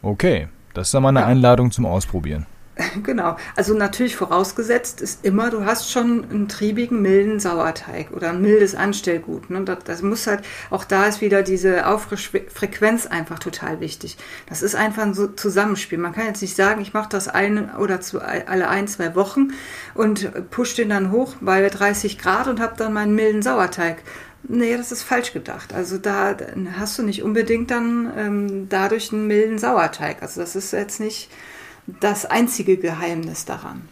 Okay, das ist dann mal eine ja. Einladung zum Ausprobieren. Genau. Also natürlich vorausgesetzt ist immer, du hast schon einen triebigen, milden Sauerteig oder ein mildes Anstellgut. Ne? Das, das, muss halt, auch da ist wieder diese Aufrischfrequenz einfach total wichtig. Das ist einfach ein Zusammenspiel. Man kann jetzt nicht sagen, ich mache das eine oder zu, alle ein, zwei Wochen und push den dann hoch bei 30 Grad und habe dann meinen milden Sauerteig. Nee, das ist falsch gedacht. Also da hast du nicht unbedingt dann ähm, dadurch einen milden Sauerteig. Also das ist jetzt nicht das einzige Geheimnis daran.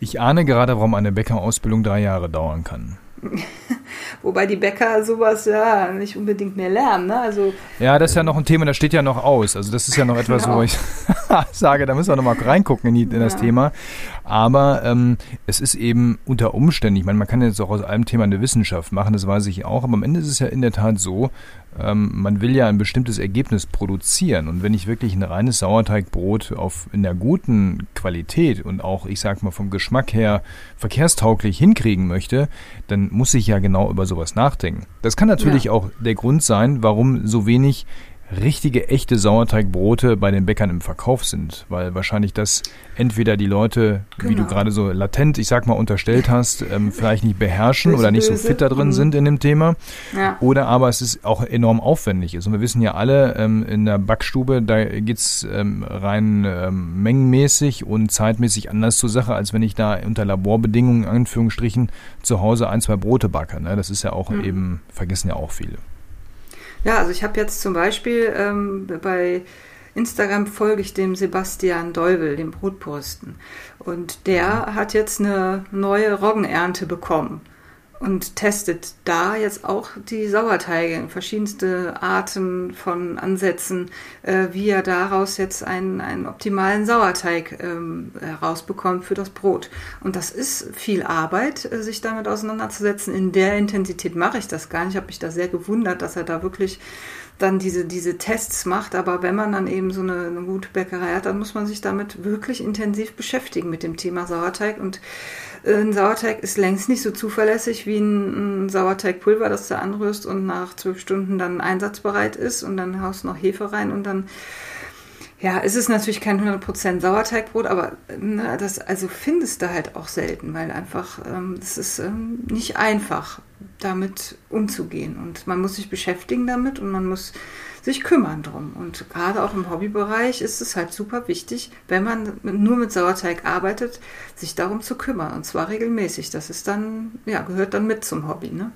Ich ahne gerade, warum eine Bäckerausbildung drei Jahre dauern kann. Wobei die Bäcker sowas ja nicht unbedingt mehr lernen. Ne? Also, ja, das ist ja noch ein Thema, das steht ja noch aus. Also das ist ja noch etwas, genau. wo ich sage, da müssen wir nochmal reingucken in, die, in das ja. Thema. Aber ähm, es ist eben unter Umständen, ich meine, man kann jetzt auch aus einem Thema eine Wissenschaft machen, das weiß ich auch, aber am Ende ist es ja in der Tat so, ähm, man will ja ein bestimmtes Ergebnis produzieren. Und wenn ich wirklich ein reines Sauerteigbrot auf in der guten Qualität und auch, ich sag mal, vom Geschmack her verkehrstauglich hinkriegen möchte, dann muss ich ja genau über sowas nachdenken. Das kann natürlich ja. auch der Grund sein, warum so wenig richtige, echte Sauerteigbrote bei den Bäckern im Verkauf sind, weil wahrscheinlich das entweder die Leute, genau. wie du genau. gerade so latent, ich sag mal, unterstellt hast, ähm, vielleicht nicht beherrschen böse, oder nicht so fit da drin mhm. sind in dem Thema, ja. oder aber es ist auch enorm aufwendig ist. Und wir wissen ja alle, ähm, in der Backstube, da geht's ähm, rein ähm, mengenmäßig und zeitmäßig anders zur Sache, als wenn ich da unter Laborbedingungen, Anführungsstrichen, zu Hause ein, zwei Brote backe. Ne? Das ist ja auch mhm. eben, vergessen ja auch viele. Ja, also ich habe jetzt zum Beispiel ähm, bei Instagram folge ich dem Sebastian Deuvel, dem Brotposten. Und der hat jetzt eine neue Roggenernte bekommen und testet da jetzt auch die Sauerteige, verschiedenste Arten von Ansätzen, äh, wie er daraus jetzt einen, einen optimalen Sauerteig ähm, herausbekommt für das Brot. Und das ist viel Arbeit, äh, sich damit auseinanderzusetzen. In der Intensität mache ich das gar nicht. Ich habe mich da sehr gewundert, dass er da wirklich dann diese, diese Tests macht. Aber wenn man dann eben so eine, eine gute Bäckerei hat, dann muss man sich damit wirklich intensiv beschäftigen mit dem Thema Sauerteig und ein Sauerteig ist längst nicht so zuverlässig wie ein, Sauerteigpulver, das du anrührst und nach zwölf Stunden dann einsatzbereit ist und dann haust du noch Hefe rein und dann ja, es ist natürlich kein 100% Sauerteigbrot, aber ne, das also findest du halt auch selten, weil einfach ähm, es ist ähm, nicht einfach, damit umzugehen. Und man muss sich beschäftigen damit und man muss sich kümmern drum. Und gerade auch im Hobbybereich ist es halt super wichtig, wenn man nur mit Sauerteig arbeitet, sich darum zu kümmern. Und zwar regelmäßig. Das ist dann, ja, gehört dann mit zum Hobby, ne?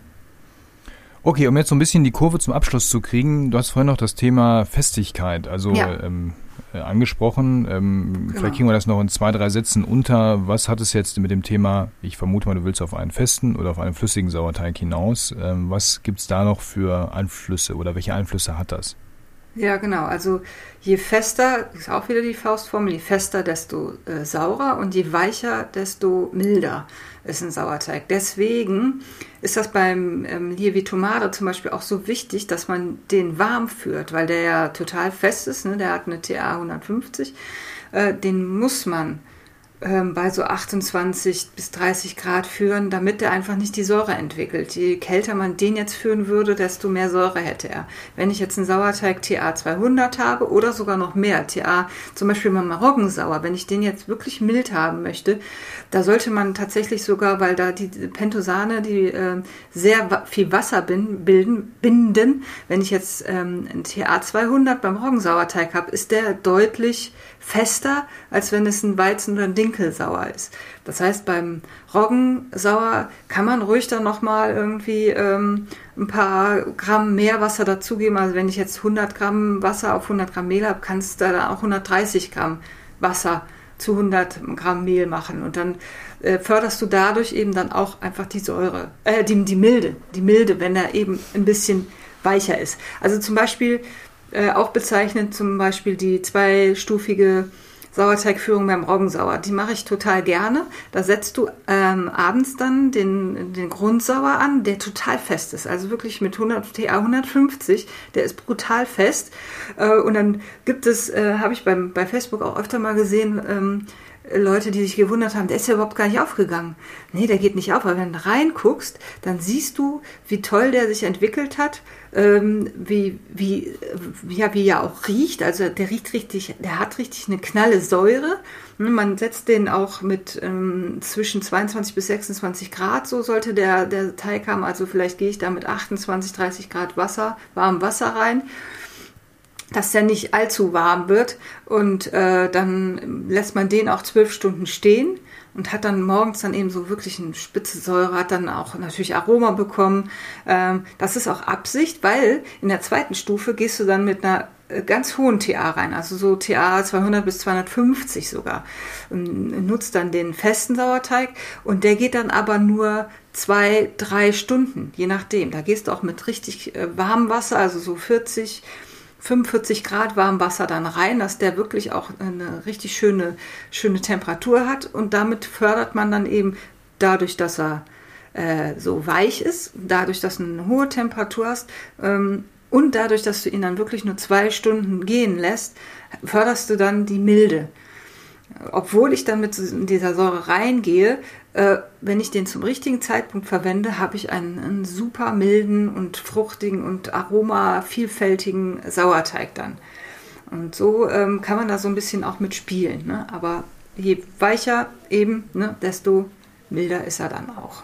Okay, um jetzt so ein bisschen die Kurve zum Abschluss zu kriegen, du hast vorhin noch das Thema Festigkeit, also ja. ähm, äh, angesprochen. Ähm, genau. Vielleicht kriegen wir das noch in zwei, drei Sätzen unter. Was hat es jetzt mit dem Thema, ich vermute mal, du willst auf einen festen oder auf einen flüssigen Sauerteig hinaus. Ähm, was gibt es da noch für Einflüsse oder welche Einflüsse hat das? Ja, genau. Also je fester, ist auch wieder die Faustformel, je fester, desto äh, saurer und je weicher, desto milder ist ein Sauerteig. Deswegen ist das beim ähm, Lievi Tomate zum Beispiel auch so wichtig, dass man den warm führt, weil der ja total fest ist, ne? der hat eine TA 150. Äh, den muss man ähm, bei so 28 bis 30 Grad führen, damit er einfach nicht die Säure entwickelt. Je kälter man den jetzt führen würde, desto mehr Säure hätte er. Wenn ich jetzt einen Sauerteig TA 200 habe oder sogar noch mehr, TA zum Beispiel mal Maroggensauer, wenn ich den jetzt wirklich mild haben möchte, da sollte man tatsächlich sogar, weil da die Pentosane, die äh, sehr viel Wasser bilden, binden, wenn ich jetzt ähm, einen TA 200 beim Roggensauerteig habe, ist der deutlich fester, als wenn es ein Weizen- oder ein Dinkelsauer ist. Das heißt, beim Roggensauer kann man ruhig dann nochmal irgendwie ähm, ein paar Gramm mehr Wasser dazugeben. Also wenn ich jetzt 100 Gramm Wasser auf 100 Gramm Mehl habe, kannst du da auch 130 Gramm Wasser zu 100 Gramm Mehl machen. Und dann äh, förderst du dadurch eben dann auch einfach die Säure, äh, die, die Milde, die Milde, wenn er eben ein bisschen weicher ist. Also zum Beispiel äh, auch bezeichnet zum Beispiel die zweistufige Sauerteigführung beim Roggensauer. Die mache ich total gerne. Da setzt du ähm, abends dann den, den Grundsauer an, der total fest ist. Also wirklich mit 100 TA 150. Der ist brutal fest. Äh, und dann gibt es, äh, habe ich beim, bei Facebook auch öfter mal gesehen, ähm, Leute, die sich gewundert haben, der ist ja überhaupt gar nicht aufgegangen. Nee, der geht nicht auf, aber wenn du reinguckst, dann siehst du, wie toll der sich entwickelt hat, ähm, wie, wie, ja, wie er auch riecht. Also der riecht richtig, der hat richtig eine knalle Säure Ne, man setzt den auch mit ähm, zwischen 22 bis 26 Grad, so sollte der, der Teig haben. Also vielleicht gehe ich da mit 28, 30 Grad Wasser, warmem Wasser rein dass der nicht allzu warm wird und äh, dann lässt man den auch zwölf Stunden stehen und hat dann morgens dann eben so wirklich eine spitze Säure, hat dann auch natürlich Aroma bekommen. Ähm, das ist auch Absicht, weil in der zweiten Stufe gehst du dann mit einer äh, ganz hohen TA rein, also so TA 200 bis 250 sogar. Und nutzt dann den festen Sauerteig und der geht dann aber nur zwei, drei Stunden, je nachdem. Da gehst du auch mit richtig äh, warmem Wasser, also so 40 45 Grad warm Wasser dann rein, dass der wirklich auch eine richtig schöne, schöne Temperatur hat. Und damit fördert man dann eben dadurch, dass er äh, so weich ist, dadurch, dass du eine hohe Temperatur hast ähm, und dadurch, dass du ihn dann wirklich nur zwei Stunden gehen lässt, förderst du dann die Milde obwohl ich dann mit dieser Säure reingehe, äh, wenn ich den zum richtigen Zeitpunkt verwende, habe ich einen, einen, super milden und fruchtigen und aroma vielfältigen Sauerteig dann. Und so ähm, kann man da so ein bisschen auch mitspielen. Ne? Aber je weicher eben, ne, desto milder ist er dann auch.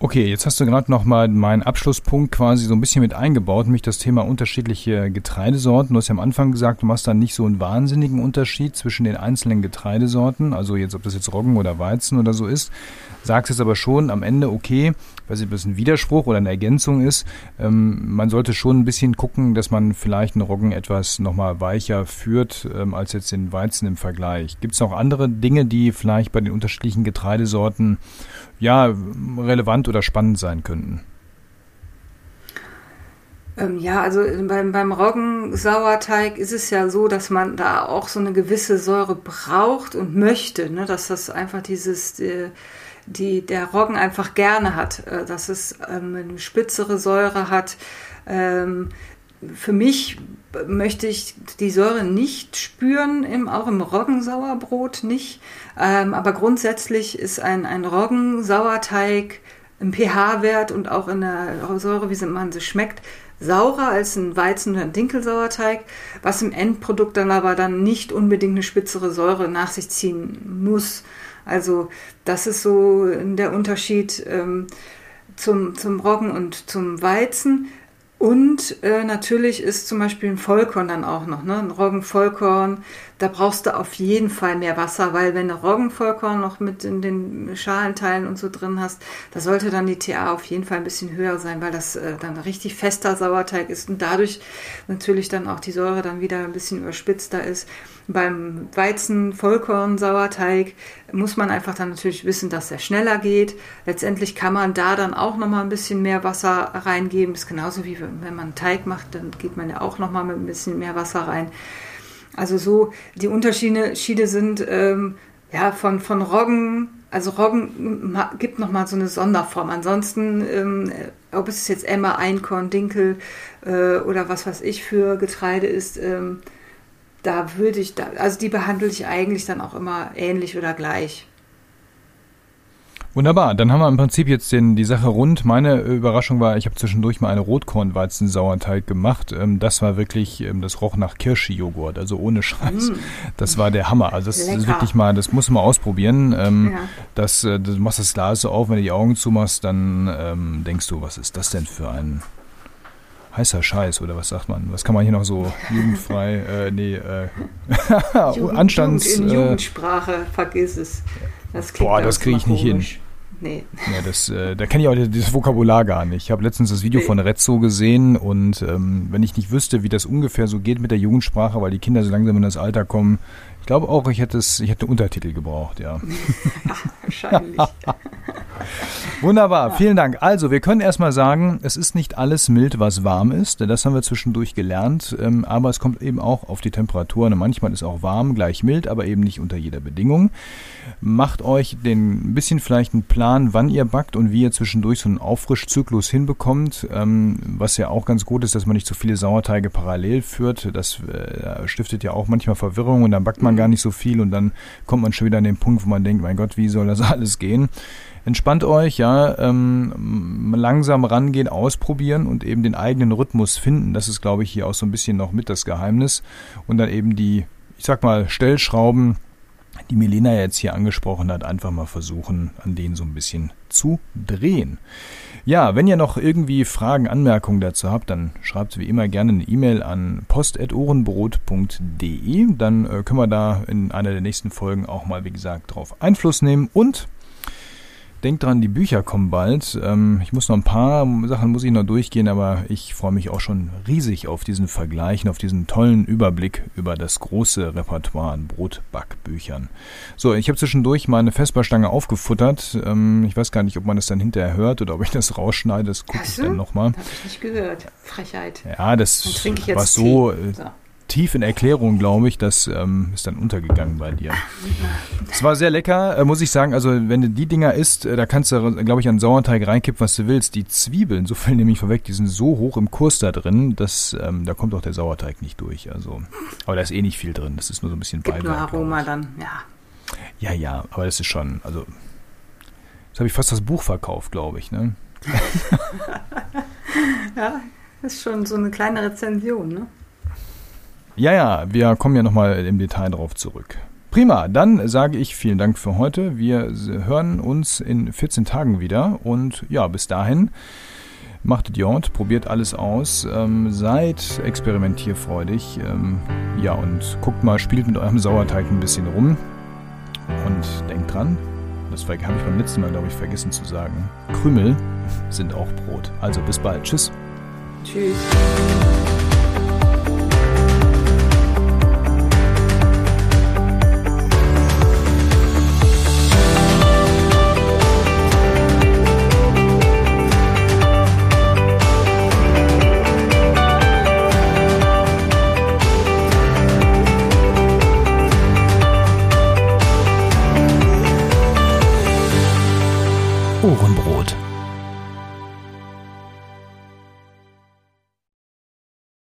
Okay, jetzt hast du gerade noch mal meinen Abschlusspunkt quasi so ein bisschen mit eingebaut, nämlich das Thema unterschiedliche Getreidesorten. Du hast ja am Anfang gesagt, du machst da nicht so einen wahnsinnigen Unterschied zwischen den einzelnen Getreidesorten, also jetzt ob das jetzt Roggen oder Weizen oder so ist. Sagst jetzt aber schon am Ende, okay, weiß nicht, ob das ein Widerspruch oder eine Ergänzung ist, ähm, man sollte schon ein bisschen gucken, dass man vielleicht einen Roggen etwas nochmal weicher führt ähm, als jetzt den Weizen im Vergleich. Gibt es auch andere Dinge, die vielleicht bei den unterschiedlichen Getreidesorten ja, relevant oder spannend sein könnten? Ähm, ja, also beim, beim Roggensauerteig ist es ja so, dass man da auch so eine gewisse Säure braucht und möchte, ne? dass das einfach dieses, die, äh, die der Roggen einfach gerne hat, äh, dass es ähm, eine spitzere Säure hat. Ähm, für mich möchte ich die Säure nicht spüren, im, auch im Roggensauerbrot nicht. Ähm, aber grundsätzlich ist ein, ein Roggensauerteig im pH-Wert und auch in der Säure, wie man sie schmeckt, saurer als ein Weizen- oder ein Dinkelsauerteig, was im Endprodukt dann aber dann nicht unbedingt eine spitzere Säure nach sich ziehen muss. Also das ist so der Unterschied ähm, zum, zum Roggen und zum Weizen. Und äh, natürlich ist zum Beispiel ein Vollkorn dann auch noch, ne? ein Roggenvollkorn. Da brauchst du auf jeden Fall mehr Wasser, weil wenn du Roggenvollkorn noch mit in den Schalenteilen und so drin hast, da sollte dann die TA auf jeden Fall ein bisschen höher sein, weil das äh, dann richtig fester Sauerteig ist und dadurch natürlich dann auch die Säure dann wieder ein bisschen überspitzter ist. Beim Weizen-Vollkorn-Sauerteig muss man einfach dann natürlich wissen, dass er schneller geht. Letztendlich kann man da dann auch nochmal ein bisschen mehr Wasser reingeben. Das ist genauso wie wenn man Teig macht, dann geht man ja auch nochmal mit ein bisschen mehr Wasser rein. Also so, die Unterschiede sind ähm, ja von, von Roggen, also Roggen gibt nochmal so eine Sonderform. Ansonsten, ähm, ob es jetzt Emma, Einkorn, Dinkel äh, oder was weiß ich für Getreide ist, ähm, da würde ich, da, also die behandle ich eigentlich dann auch immer ähnlich oder gleich. Wunderbar, dann haben wir im Prinzip jetzt den, die Sache rund. Meine Überraschung war, ich habe zwischendurch mal eine Rotkornweizensauerteig gemacht. Ähm, das war wirklich, ähm, das roch nach Kirschjoghurt, also ohne Scheiß. Mm. Das war der Hammer. Also das Lecker. ist wirklich mal, das muss man mal ausprobieren. Ähm, ja. das, äh, du machst das Glas so auf, wenn du die Augen zumachst, dann denkst du, was ist das denn für ein heißer Scheiß oder was sagt man? Was kann man hier noch so jugendfrei, äh, nee, äh, Jugend, Anstands... Jugend in äh, Jugendsprache, vergiss es. Das boah, das kriege ich nicht hin. Nee. Ja, das, äh, da kenne ich auch das Vokabular gar nicht. Ich habe letztens das Video nee. von Rezzo gesehen und ähm, wenn ich nicht wüsste, wie das ungefähr so geht mit der Jugendsprache, weil die Kinder so langsam in das Alter kommen, ich glaube auch, ich hätte es, ich hätte Untertitel gebraucht, ja. Wahrscheinlich. Wunderbar, vielen Dank. Also, wir können erstmal sagen, es ist nicht alles mild, was warm ist. Das haben wir zwischendurch gelernt. Ähm, aber es kommt eben auch auf die Temperaturen. manchmal ist auch warm gleich mild, aber eben nicht unter jeder Bedingung. Macht euch den, ein bisschen vielleicht einen Plan, wann ihr backt und wie ihr zwischendurch so einen Auffrischzyklus hinbekommt. Ähm, was ja auch ganz gut ist, dass man nicht so viele Sauerteige parallel führt. Das äh, stiftet ja auch manchmal Verwirrung und dann backt man gar nicht so viel und dann kommt man schon wieder an den Punkt, wo man denkt, mein Gott, wie soll das alles gehen? Entspannt euch, ja, ähm, langsam rangehen, ausprobieren und eben den eigenen Rhythmus finden. Das ist, glaube ich, hier auch so ein bisschen noch mit das Geheimnis. Und dann eben die, ich sag mal, Stellschrauben die Milena jetzt hier angesprochen hat, einfach mal versuchen, an denen so ein bisschen zu drehen. Ja, wenn ihr noch irgendwie Fragen, Anmerkungen dazu habt, dann schreibt wie immer gerne eine E-Mail an post.ohrenbrot.de. Dann äh, können wir da in einer der nächsten Folgen auch mal, wie gesagt, drauf Einfluss nehmen. Und Denkt dran, die Bücher kommen bald. Ähm, ich muss noch ein paar Sachen muss ich noch durchgehen, aber ich freue mich auch schon riesig auf diesen Vergleich und auf diesen tollen Überblick über das große Repertoire an Brotbackbüchern. So, ich habe zwischendurch meine Vesperstange aufgefuttert. Ähm, ich weiß gar nicht, ob man das dann hinterher hört oder ob ich das rausschneide. Das gucke ich dann nochmal. Habe ich nicht gehört. Frechheit. Ja, das war so, äh, so tief in Erklärung, glaube ich. Das ähm, ist dann untergegangen bei dir. Es war sehr lecker, äh, muss ich sagen. Also, wenn du die Dinger isst, äh, da kannst du, glaube ich, an Sauerteig reinkippen, was du willst. Die Zwiebeln, so viel nehme ich vorweg, die sind so hoch im Kurs da drin, dass ähm, da kommt auch der Sauerteig nicht durch. Also, aber da ist eh nicht viel drin. Das ist nur so ein bisschen Gibt Beiwerk. Nur Aroma dann, ja. Ja, ja, aber das ist schon, also, jetzt habe ich fast das Buch verkauft, glaube ich, ne? ja, das ist schon so eine kleine Rezension, ne? Ja, ja, wir kommen ja nochmal im Detail darauf zurück. Prima, dann sage ich vielen Dank für heute. Wir hören uns in 14 Tagen wieder und ja, bis dahin macht Idiot, probiert alles aus, ähm, seid experimentierfreudig, ähm, ja und guckt mal, spielt mit eurem Sauerteig ein bisschen rum und denkt dran, das habe ich beim letzten Mal, glaube ich, vergessen zu sagen, Krümel sind auch Brot. Also bis bald, tschüss. Tschüss.